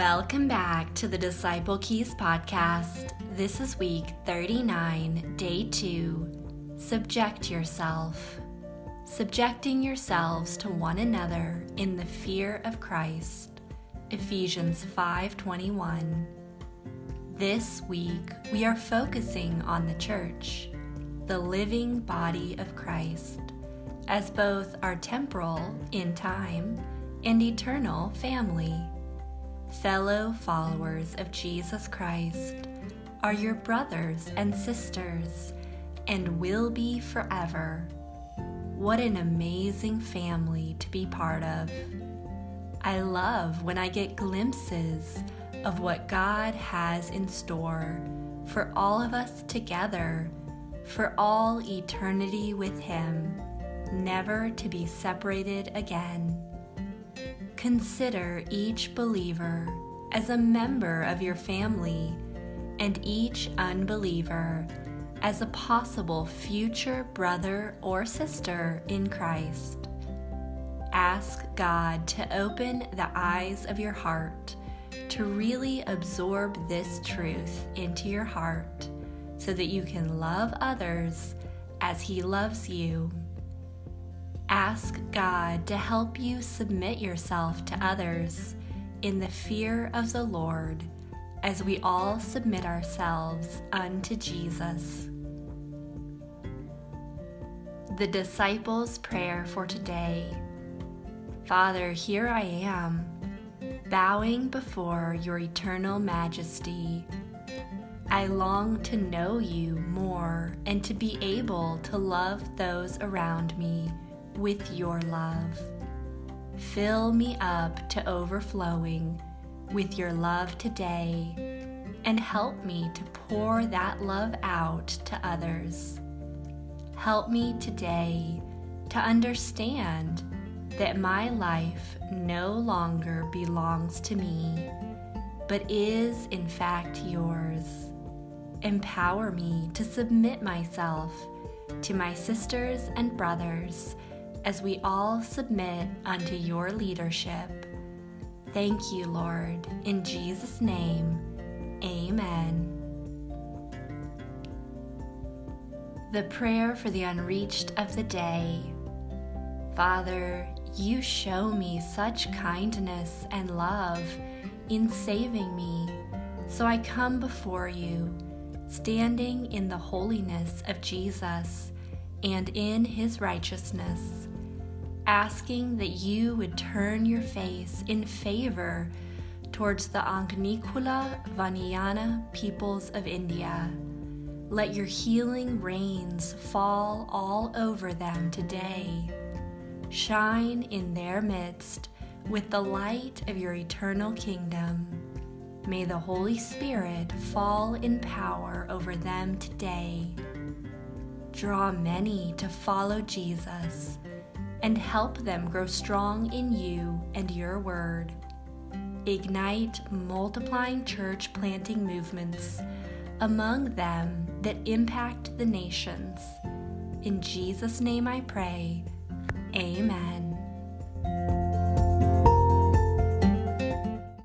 Welcome back to the Disciple Keys podcast. This is week 39, day 2. Subject yourself. Subjecting yourselves to one another in the fear of Christ. Ephesians 5:21. This week we are focusing on the church, the living body of Christ, as both our temporal in time and eternal family fellow followers of Jesus Christ, are your brothers and sisters and will be forever. What an amazing family to be part of. I love when I get glimpses of what God has in store for all of us together, for all eternity with Him, never to be separated again. Consider each believer as a member of your family and each unbeliever as a possible future brother or sister in Christ. Ask God to open the eyes of your heart to really absorb this truth into your heart so that you can love others as He loves you. Ask God to help you submit yourself to others in the fear of the Lord as we all submit ourselves unto Jesus. The disciples' prayer for today Father, here I am, bowing before your eternal majesty. I long to know you more and to be able to love those around me with your love. Fill me up to overflowing with your love today and help me to pour that love out to others. Help me today to understand that my life no longer belongs to me, but is in fact yours. Empower me to submit myself to my sisters and brothers as we all submit unto your leadership. Thank you, Lord. In Jesus' name, amen. The prayer for the unreached of the day. Father, you show me such kindness and love in saving me, so I come before you, standing in the holiness of Jesus and in his righteousness asking that you would turn your face in favor towards the Angnikula Vaniyana peoples of India. Let your healing rains fall all over them today. Shine in their midst with the light of your eternal kingdom. May the Holy Spirit fall in power over them today. Draw many to follow Jesus and help them grow strong in you and your word. Ignite multiplying church planting movements among them that impact the nations. In Jesus' name I pray. Amen.